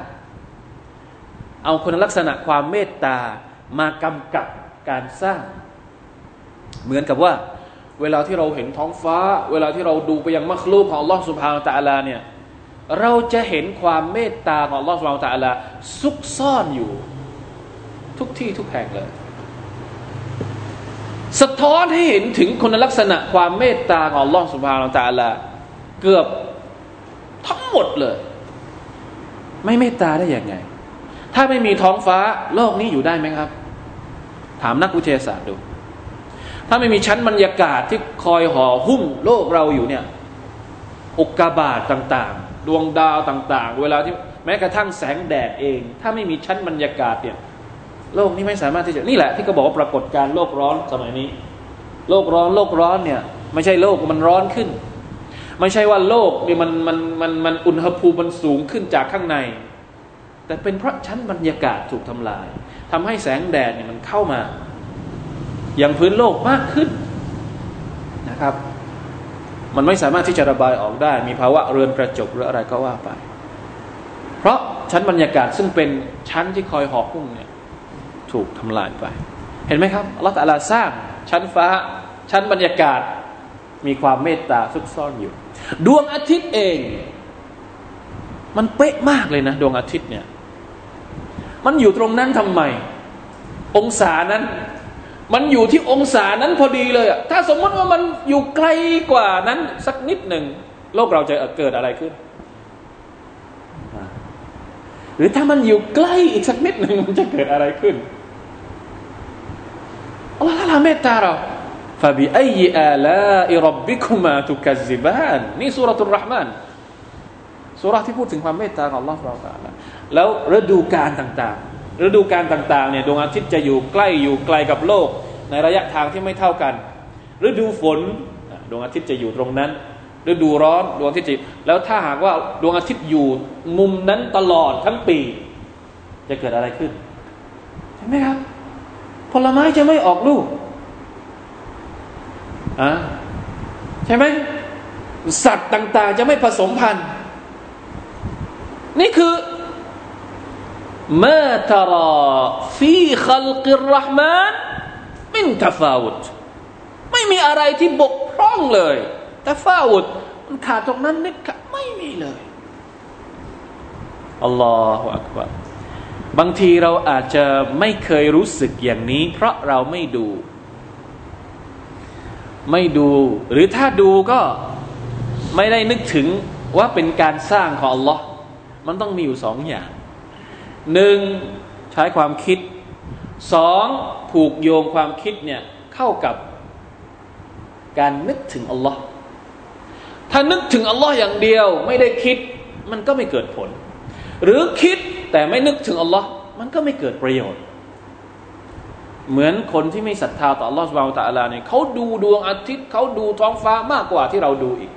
เอาคุณลักษณะความเมตตามากำกับการสร้าง เหมือนกับว่า เวลาที่เราเห็นท้องฟ้า เวลาที่เราดูไปยังมัคลูกของอัลลอฮ์สุบฮานตะอัลาเนี่ยเราจะเห็นความเมตตาของลอสวาลตาลาซุกซ่อนอยู่ ทุกที่ทุกแห่งเลย สะท้อนให้เห็นถึงคุณลักษณะความเมตตาของลอสุบฮาลตาลาเกือบทั้งหมดเลย ไม่เมตตาได้อยังไง ถ้าไม่มีท้องฟ้าโลกนี้อยู่ได้ไหมครับ ถามนักวิทยาศาสตร์ดู ถ้าไม่มีชั้นบรรยากาศที่คอยห่อหุ้มโลกเราอยู่เนี่ยอกกาบาตต่างๆ ดวงดาวต่าง ๆ เวลาที่แม้กระทั่งแสงแดดเอง ถ้าไม่มีชั้นบรรยากาศเนี่ยโลกนี้ไม่สามารถที่จะนี่แหละที่เขาบอกว่าปรากฏการโลกร้อนสมัยนี้ โลกร้อนโลกร้อนเนี่ย ไม่ใช่โลกมันร้อนขึ้น ไม่ใช่ว่าโลกนี่มันมันมันมันอุณหภูมิมันสูงขึ้นจากข้างใน แต่เป็นเพราะชั้นบรรยากาศถูกทำลายทำให้แสงแดดเนี่ยมันเข้ามา ย่างพื้นโลกมากขึ้นนะครับ มันไม่สามารถที่จะระบายออกได้ มีภาวะเรือนกระจกหรืออะไรก็ว่าไป เพราะชั้นบรรยากาศซึ่งเป็นชั้นที่คอยหอหุ้มเนี่ยถูกทำลายไป เห็นไหมครับอัลลอฮฺตะลาสร้างชั้นฟ้า ชั้นบรรยากาศมีความเมตตาซุกซ่อนอยู่ ดวงอาทิตย์เอง มันเป๊ะมากเลยนะ ดวงอาทิตย์เนี่ย มันอยู่ตรงนั้นทำไม องศานั้น มันอยู่ที่องศานั้นพอดีเลยอะถ้าสมมติว่ามันอยู่ไกลกว่านั้นสักนิดหนึ่งโลกเราจะเกิดอะไรขึ้น หรือถ้ามันอยู่ใกล้อีกสักนิดหนึ่งมันจะเกิดอะไรขึ้นอัลลอฮฺละเมตตาเราฟาบิอัยอาลาอิรับบิคุมาตุกัซิบานนี่สุรทูลรหมานสุรที่พูดถึงความเมตตาของ Allah เราแล้วฤดูกาลต่าง ฤดูกาลต่างๆเนี่ยดวงอาทิตย์จะอยู่ใกล้อยู่ไกลกับโลก ในระยะทางที่ไม่เท่ากัน ฤดูฝนดวงอาทิตย์จะอยู่ตรงนั้น ฤดูร้อนดวงอาทิตย์แล้วถ้าหากว่าดวงอาทิตย์อยู่มุมนั้นตลอดทั้งปี จะเกิดอะไรขึ้นใช่ไหมครับผลไม้จะไม่ออกลูกอะใช่ไหมสัตว์ต่าง ๆ จะไม่ผสมพันธุ์นี่คือ มาตราฟีขัลกิรห์มานมินตฟาวุตไม่มีอะไรที่บกพร่องเลยตฟาวุตมันขาดตรงนั้นนิดไม่มีเลยอัลลอฮฺอักบารบางทีเราอาจจะไม่เคยรู้สึกอย่างนี้ เพราะเราไม่ดู ไม่ดู หรือถ้าดูก็ไม่ได้นึกถึงว่าเป็นการสร้างของอัลลอฮ์มันต้องมีอยู่สองอย่าง หนึ่งใช้ความคิดสองผูกโยงความคิดเนี่ยเข้ากับการนึกถึงอัลลอฮ์ถ้านึกถึงอัลลอฮ์อย่างเดียวไม่ได้คิดมันก็ไม่เกิดผล หรือคิดแต่ไม่นึกถึงอัลลอฮ์มันก็ไม่เกิดประโยชน์ เหมือนคนที่ไม่ศรัทธาต่ออัลลอฮ์สุบานตะอัลาเนี่ยเขาดูดวงอาทิตย์เขาดูท้องฟ้ามากกว่าที่เราดูอีก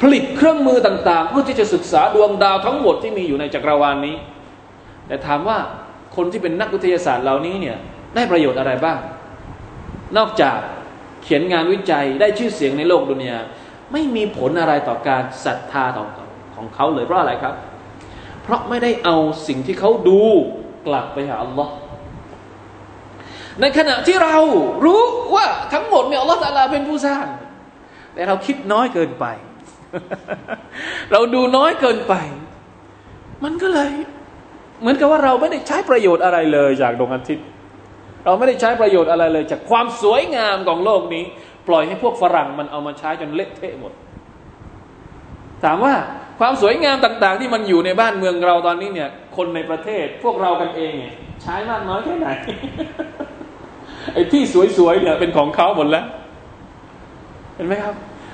ผลิตเครื่องมือต่าง ๆ เพื่อที่จะศึกษาดวงดาวทั้งหมดที่มีอยู่ในจักรวาลนนี้ แต่ถามว่าคนที่เป็นนักวิทยาศาสตร์เหล่านี้เนี่ยได้ประโยชน์อะไรบ้าง นอกจากเขียนงานวิจัยได้ชื่อเสียงในโลกดุนยาไม่มีผลอะไรต่อการศรัทธาของของเขาเลยเพราะอะไรครับ เพราะไม่ได้เอาสิ่งที่เขาดูกลับไปหาอัลลอฮ์ในขณะที่เรารู้ว่าทั้งหมดเนี่ยอัลลอฮ์ตะลาเป็นผู้สร้าง แต่เราคิดน้อยเกินไป เราดูน้อยเกินไป มันก็เลย เหมือนกับว่าเราไม่ได้ใช้ประโยชน์อะไรเลยจากดวงอาทิตย์ เราไม่ได้ใช้ประโยชน์อะไรเลย จากความสวยงามของโลกนี้ ปล่อยให้พวกฝรั่งมันเอามาใช้จนเละเทะหมด ถามว่าความสวยงามต่าง ๆ ที่มันอยู่ในบ้านเมืองเราตอนนี้เนี่ย คนในประเทศพวกเรากันเองเนี่ยใช้มากน้อยแค่ไหนไอ้ที่สวยๆเนี่ยเป็นของเขาหมดแล้ว เห็นไหมครับ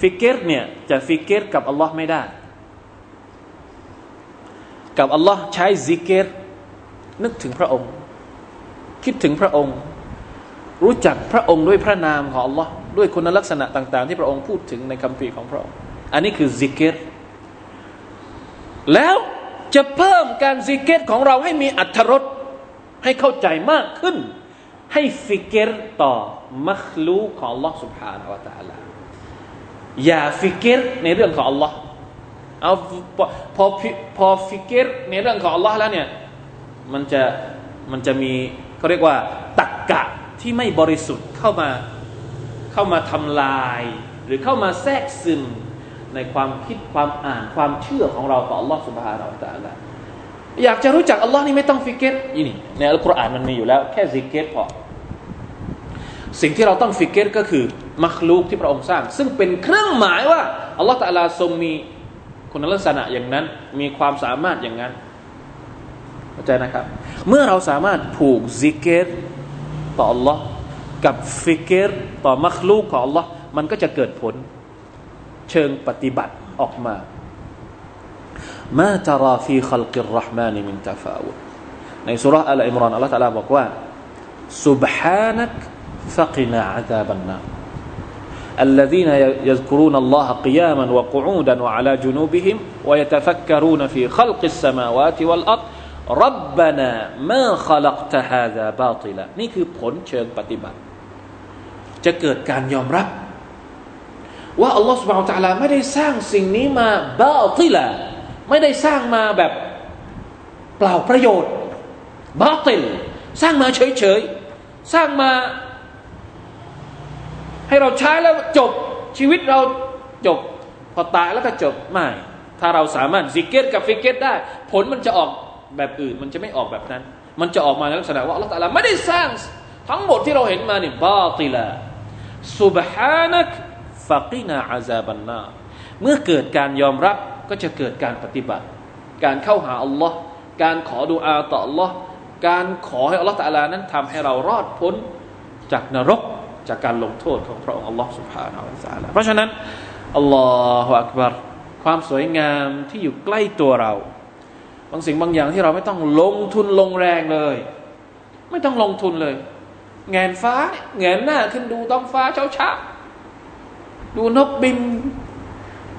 ฟิกเกตเนี่ยจะฟิกเกตกับอัลลอฮ์ไม่ได้ กับอัลลอฮ์ใช้ซิกเกตนึกถึงพระองค์ คิดถึงพระองค์ รู้จักพระองค์ด้วยพระนามของอัลลอฮ์ด้วยคุณลักษณะต่าง ๆ ที่พระองค์พูดถึงในคำพีของพระองค์ อันนี้คือซิกเกตแล้วจะเพิ่มการซิกเกตของเราให้มีอัตรสให้เข้าใจมากขึ้นให้ฟิกเกตต่อมัคลูของ Allah سبحانه และ تعالى อย่าฟิกเกตในเรื่องของ Allah เอาพอพอพอฟิกเกตในเรื่องของ Allah แล้วเนี่ยมันจะมันจะมีเขาเรียกว่าตักกะที่ไม่บริสุทธิ์เข้ามาเข้ามาทำลาย หรือเข้ามาแทรกซึมในความคิดความอ่านความเชื่อของเราต่อ Allah سبحانه และ تعالى อยากจะรู้จักอัลลอฮ์นี่ไม่ต้องฟิกเกตนี่ในอัลกุรอานมันมีอยู่แล้ว แค่ซิกเกตพอ สิ่งที่เราต้องฟิกเกตก็คือมัคลูกที่พระองค์สร้าง ซึ่งเป็นเครื่องหมายว่าอัลลอฮฺตะลาทรงมีคุณลักษณะอย่างนั้น มีความสามารถอย่างนั้นเข้าใจนะครับ เมื่อเราสามารถผูกซิกเกตต่ออัลลอฮ์กับฟิกเกตต่อมัคลูกของอัลลอฮ์มันก็จะเกิดผลเชิงปฏิบัติออกมามาจาราฟีขลกิรรห์มานิมินตาฟาวในสุราอัลอิมรานอัลลอฮฺตะลาบอกว่า سبحانك فقنا عذاب النار الذين يذكرون الله قياما وقعودا وعلى جنوبهم ويتفكرون في خلق السماوات والأرض ربنا ما خلقت هذا باطلا นี่คือผลเชิงปฏิบัติ จะเกิดการยอมรับ ว่าอัลลอฮฺ سبحانه และ تعالى ไม่ได้สร้างสิ่งนี้มาบาติละไม่ได้สร้างมาแบบเปล่าประโยชน์บาติลสร้างมาเฉยๆ สร้างมา ให้เราใช้แล้วจบชีวิตเราจบ พอตายแล้วก็จบไม่ ถ้าเราสามารถซิกเกตกับฟิกเกตได้ ผลมันจะออกแบบอื่น มันจะไม่ออกแบบนั้น มันจะออกมาในลักษณะว่าอัลลอฮฺไม่ได้สร้างทั้งหมดที่เราเห็นมาเนี่ยบาติละสุบฮานักฟะกินาอาซาบันนาเมื่อเกิดการยอมรับก็จะเกิดการปฏิบัติ การเข้าหาอัลลอฮ์การขอดุอาต่ออัลลอฮ์การขอให้อัลลอฮ์ตะลานั้นทำให้เรารอดพ้นจากนรก จากการลงโทษของพระองค์อัลลอฮ์สุบฮานาอัลลอฮ์เพราะฉะนั้นอัลลอฮฺอักบารความสวยงามที่อยู่ใกล้ตัวเรา บางสิ่งบางอย่างที่เราไม่ต้องลงทุนลงแรงเลย ไม่ต้องลงทุนเลยแงนฟ้าแงนหน้าขึ้นดูท้องฟ้าเช้าเช้าดูนกบิน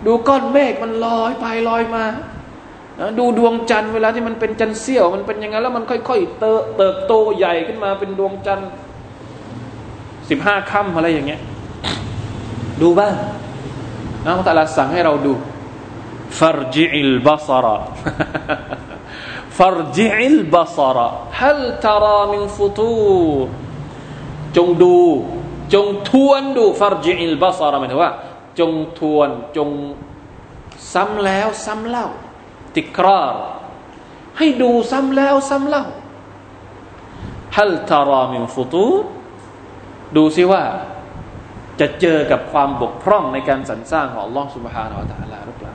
ดูก้อนเมฆมันลอยไปลอยมาดูดวงจันทร์เวลาที่มันเป็นจันทร์เสี้ยว มันเป็นยังไงแล้วมันค่อยๆเติบเติบโตใหญ่ขึ้นมาเป็นดวงจันทร์ สิบห้าค่ำอะไรอย่างเงี้ย ดูบ้างนะพระตาลาสั่งให้เราดูฟารจิอิลบาซาระฟารจิอิลบาซาระฮัลตารามินฟุตูจงดู จงทวนดูฟารจิอิลบาซาระหมายถึงว่า จงทวนจงซ้ำแล้วซ้ำเล่า ติกราร์ให้ดูซ้ำแล้วซ้ำเล่าฮัลตารามินฟุตู ดูซิว่า จะเจอกับความบกพร่องในการสรรสร้างของ Allah سبحانه และ تعالى หรือเปล่า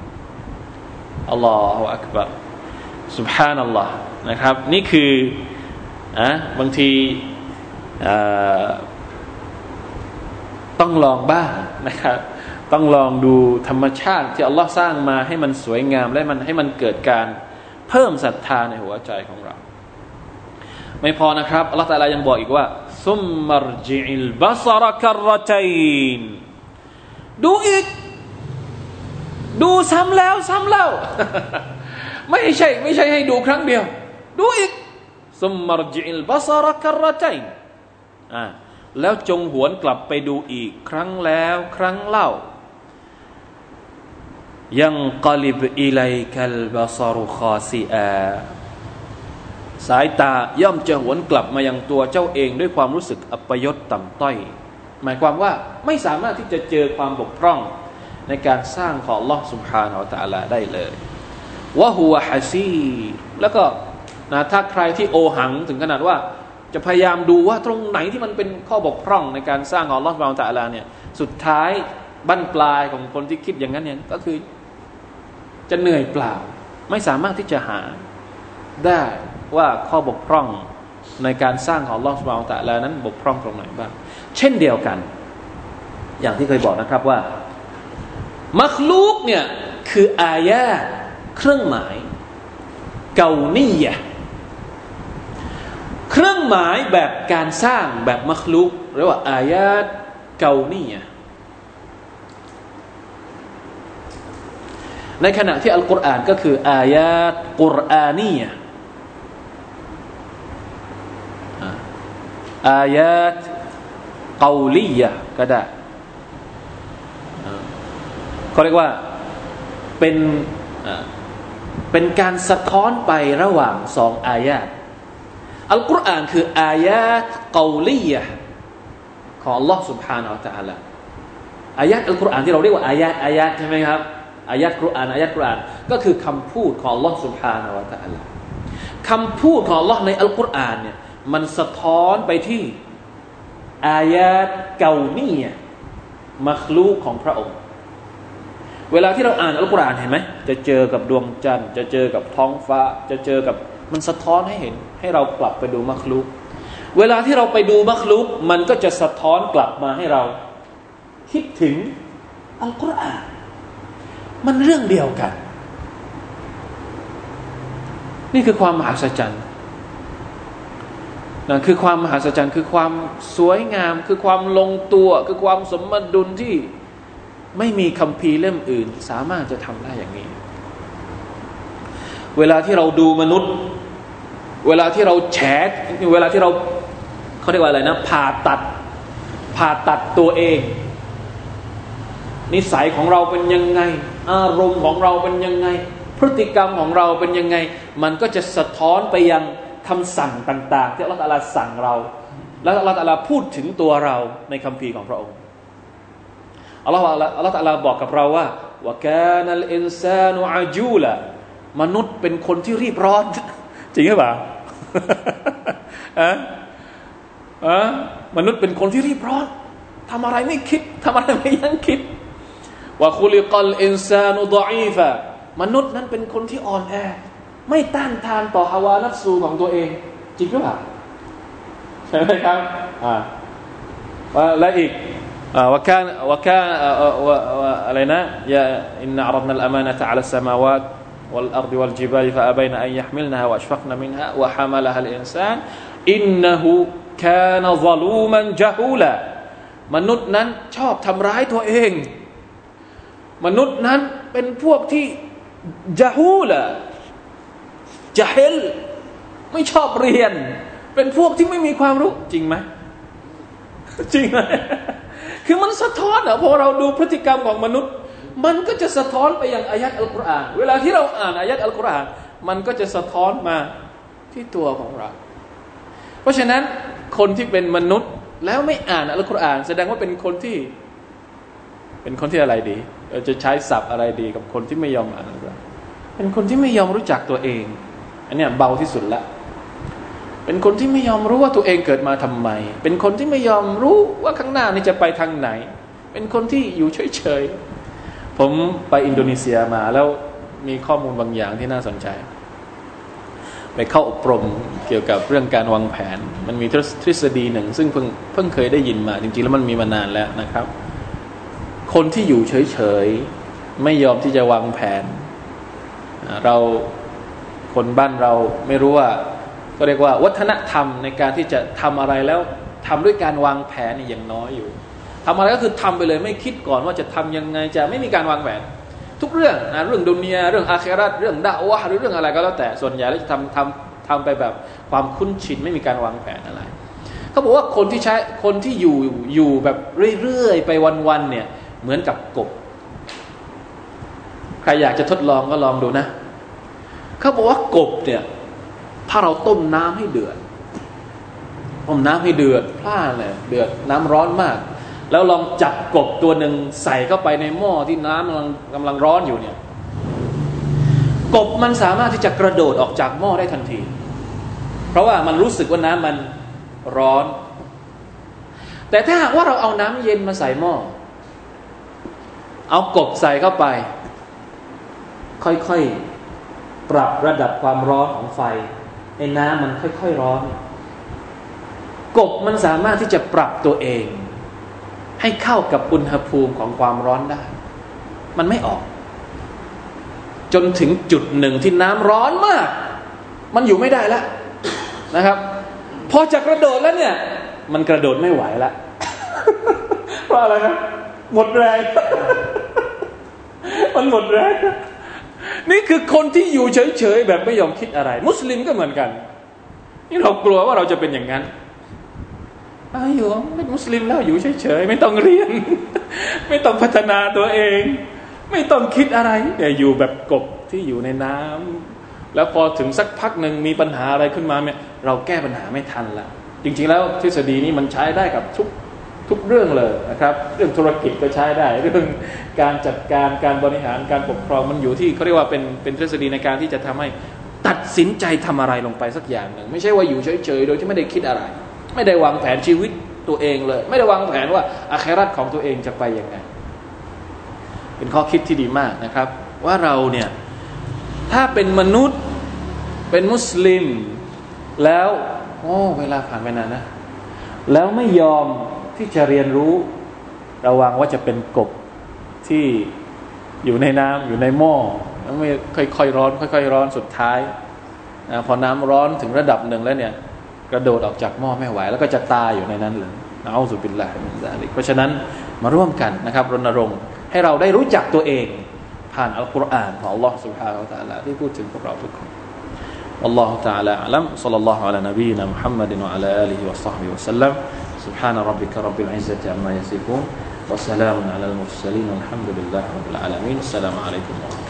อัลลอฮฺอักบาร سبحان อัลลอฮ์นะครับ นี่คืออ่ะบางที ต้องลองบ้างนะครับ ต้องลองดูธรรมชาติที่อัลลอฮ์สร้างมาให้มันสวยงาม และมันให้มันเกิดการเพิ่มศรัทธาในหัวใจของเรา ไม่พอนะครับอัลลอฮ์แต่ละยังบอกอีกว่า ซุมมรจิลบัสรคารตัยนดูอีก ดูซ้ำแล้วซ้ำเล่า ไม่ใช่ ไม่ใช่ให้ดูครั้งเดียว ดูอีกซุมมรจิลบัสรคารตัยนอ่าแล้วจงหวนกลับไปดูอีกครั้งแล้วครั้งเล่า ยังกลิบอิไลคัลบาซารุคอซีอา สายตาย่อมจะหวนกลับมายังตัวเจ้าเองด้วยความรู้สึกอัปยศต่ำต้อย หมายความว่าไม่สามารถที่จะเจอความบกพร่องในการสร้างของลอสุภานอัลลอฮได้เลยวะฮัวฮัซีแล้วก็นะถ้าใครที่โอหังถึงขนาดว่าจะพยายามดูว่าตรงไหนที่มันเป็นข้อบกพร่องในการสร้างของลอสบาลตะลาเนี่ยสุดท้ายบั้นปลายของคนที่คิดอย่างนั้นเนี่ยก็คือจะเหนื่อยเปล่า ไม่สามารถที่จะหาได้ ว่าข้อบกพร่องในการสร้างของลอสบาลตะลานั้นบกพร่องตรงไหนบ้าง เช่นเดียวกัน อย่างที่เคยบอกนะครับว่า มัคลูกเนี่ยคืออายาเครื่องหมาย เกาเนียเครื่องหมายแบบการสร้างแบบมัคลุกเรียกว่าอายาเกาเนียในขณะที่อัลกุรอานก็คืออายากุรอานีย อายาตเกาลียก็ได้เขาเรียกว่าเป็นเป็นการสะท้อนไประหว่างสองอายาตอัลกุรอานคืออายะกาลียะของ Allah سبحانه และ تعالى อายะอัลกุรอานที่เราเรียกว่าอายะอายะใช่ไหมครับอายะกุรอานอายะกุรอานก็คือคำพูดของ Allah سبحانه และ تعالى คำพูดของ Allah ในอัลกุรอานเนี่ย มันสะท้อนไปที่ อายะเกานียมัคลูกของพระองค์ เวลาที่เราอ่านอัลกุรอานเห็นไหมจะเจอกับดวงจันทร์ จะเจอกับท้องฟ้า จะเจอกับมันสะท้อนให้เห็น ให้เรากลับไปดูมัคลุกเวลาที่เราไปดูมัคลุกมันก็จะสะท้อนกลับมาให้เรา คิดถึงอัลกุรอานมันเรื่องเดียวกัน นี่คือความมหัศจรรย์ นั่นคือความมหัศจรรย์คือความสวยงาม คือความลงตัว คือความสมดุลที่ไม่มีคำพีเล่มอื่น สามารถจะทำได้อย่างนี้ เวลาที่เราดูมนุษย์ เวลาที่เราแฉเวลาที่เราเขาเรียกว่าอะไรนะผ่าตัดผ่าตัดตัวเอง นิสัยของเราเป็นยังไง อารมณ์ของเราเป็นยังไง พฤติกรรมของเราเป็นยังไง มันก็จะสะท้อนไปยัง คำสั่งต่าง ๆ ที่อัลลอฮฺสั่งเรา และอัลลอฮฺพูดถึงตัวเราในคัมภีร์ของพระองค์อัลลอฮฺอัลลอฮฺบอกกับเราว่าว่าแกนัลอินซานุอาจูละมนุษย์เป็นคนที่รีบร้อน จริงหรือเปล่าอะอะมนุษย์เป็นคนที่รีบร้อนทำอะไรไม่คิดทำอะไรไม่ยั้งคิดว่าคุลิกลอินซานุดอีฟะมนุษย์นั้นเป็นคนที่อ่อนแอ ไม่ต้านทานต่อฮาวานัฟซูของตัวเอง จริงหรือเปล่าใช่ไหมครับอ่าและอีกว่าการว่าการอะไรนะยาอินนัรดนัลอามานะตะอัลสมาวาต والأرض والجبال فأبين أن يحملنها وأشفقن منها وحملها الإنسان إنه كان ظلوما جهولا มนุษย์นั้นชอบทำร้ายตัวเอง มนุษย์นั้นเป็นพวกที่จาฮูละ จาเฮลไม่ชอบเรียน เป็นพวกที่ไม่มีความรู้จริงไหมจริงไหมคือมันสะท้อนอะพอเราดูพฤติกรรมของมนุษย์ มันก็จะสะท้อนไปยังอายัดอัลกุรอานเวลาที่เราอ่านอายัดอัลกุรอานมันก็จะสะท้อนมาที่ตัวของเรา เพราะฉะนั้นคนที่เป็นมนุษย์แล้วไม่อ่านอัลกุรอาน แสดงว่าเป็นคนที่ เป็นคนที่อะไรดีเราจะใช้ศัพท์อะไรดีกับคนที่ไม่ยอมอ่านอัลกุรอานเป็นคนที่ไม่ยอมรู้จักตัวเอง อันนี้เบาที่สุดละ เป็นคนที่ไม่ยอมรู้ว่าตัวเองเกิดมาทำไม เป็นคนที่ไม่ยอมรู้ว่าข้างหน้านี่จะไปทางไหน เป็นคนที่อยู่เฉยๆ ผมไปอินโดนีเซียมาแล้วมีข้อมูลบางอย่างที่น่าสนใจ ไปเข้าอบรมเกี่ยวกับเรื่องการวางแผน มันมีทฤษฎีหนึ่ง ซึ่งเพิ่งเพิ่งเคยได้ยินมา จริงๆแล้วมันมีมานานแล้วนะครับ คนที่อยู่เฉยๆ ไม่ยอมที่จะวางแผน เรา คนบ้านเราไม่รู้ว่า ก็เรียกว่าวัฒนธรรมในการที่จะทำอะไรแล้วทำด้วยการวางแผนนี่ยังน้อยอยู่ทำอะไรก็คือทำไปเลยไม่คิดก่อนว่าจะทำยังไงจะไม่มีการวางแผน ทุกเรื่องนะเรื่องดุนียาเรื่องอาคราตเรื่องดาวะหรือเรื่องอะไรก็แล้วแต่ส่วนใหญ่แล้วจะทำทำทำไปแบบความคุ้นชินไม่มีการวางแผนอะไรเขาบอกว่าคนที่ใช้คนที่อยู่อยู่แบบเรื่อยๆไปวันๆเนี่ย เหมือนกับกบ ใครอยากจะทดลองก็ลองดูนะ เขาบอกว่ากบเนี่ย ถ้าเราต้มน้ำให้เดือด ต้มน้ำให้เดือดพล่าเลยเดือดน้ำร้อนมาก แล้วลองจับกบตัวหนึ่งใส่เข้าไปในหม้อที่น้ำกำลังกำลังร้อนอยู่เนี่ย กบมันสามารถที่จะกระโดดออกจากหม้อได้ทันที เพราะว่ามันรู้สึกว่าน้ำมันร้อน แต่ถ้าหากว่าเราเอาน้ำเย็นมาใส่หม้อ เอากบใส่เข้าไป ค่อยๆ ปรับระดับความร้อนของไฟในน้ำมันค่อยๆร้อน กบมันสามารถที่จะปรับตัวเอง ให้เข้ากับอุณหภูมิของความร้อนได้ มันไม่ออก จนถึงจุดหนึ่งที่น้ำร้อนมาก มันอยู่ไม่ได้แล้วนะครับ พอจะกระโดดแล้วเนี่ย มันกระโดดไม่ไหวแล้วเพราะอะไรนะหมดแรง มันหมดแรง นี่คือคนที่อยู่เฉยๆแบบไม่ยอมคิดอะไร มุสลิมก็เหมือนกัน นี่เรากลัวว่าเราจะเป็นอย่างนั้นอาอยู่เป็นมุสลิมแล้วอยู่เฉยๆไม่ต้องเรียน ไม่ต้องพัฒนาตัวเอง ไม่ต้องคิดอะไรแต่อยู่แบบกบที่อยู่ในน้ำแล้วพอถึงสักพักหนึ่งมีปัญหาอะไรขึ้นมาเนี่ยเราแก้ปัญหาไม่ทันละจริงๆแล้วทฤษฎีนี้มันใช้ได้กับทุก ทุกเรื่องเลยนะครับ เรื่องธุรกิจก็ใช้ได้ เรื่องการจัดการการบริหารการปกครองมันอยู่ที่เขาเรียกว่าเป็นเป็นทฤษฎีในการที่จะทำให้ตัดสินใจทำอะไรลงไปสักอย่างหนึ่ง ไม่ใช่ว่าอยู่เฉยๆ โดยที่ไม่ได้คิดอะไร ไม่ได้วางแผนชีวิตตัวเองเลย ไม่ได้วางแผนว่าอาคราตของตัวเองจะไปยังไง เป็นข้อคิดที่ดีมากนะครับ ว่าเราเนี่ยถ้าเป็นมนุษย์เป็นมุสลิม แล้วโอ้เวลาผ่านไปนานนะ แล้วไม่ยอม ที่จะเรียนรู้ ระวังว่าจะเป็นกบที่อยู่ในน้ำอยู่ในหม้อแล้วไม่ค่อยๆร้อน ค่อยๆร้อนสุดท้ายนะพอน้ำร้อนถึงระดับหนึ่งแล้วเนี่ยกระโดดออกจากหม้อไม่ไหว แล้วก็จะตายอยู่ในนั้นเลยเอาสุบินละมินซาลิกเพราะฉะนั้นมาร่วมกันนะครับรณรงค์ให้เราได้รู้จักตัวเอง ผ่านอัลกุรอานของ Allah سبحانه และ تعالى ที่พูดถึงพวกเราทุกคน والله تعالى أعلم صلى الله على نبينا محمد وعلى آله وصحبه وسلم سبحان ربك رب العزة عما يصفون وسلام على المرسلين والحمد لله رب العالمين. السلام عليكم ورحمة الله.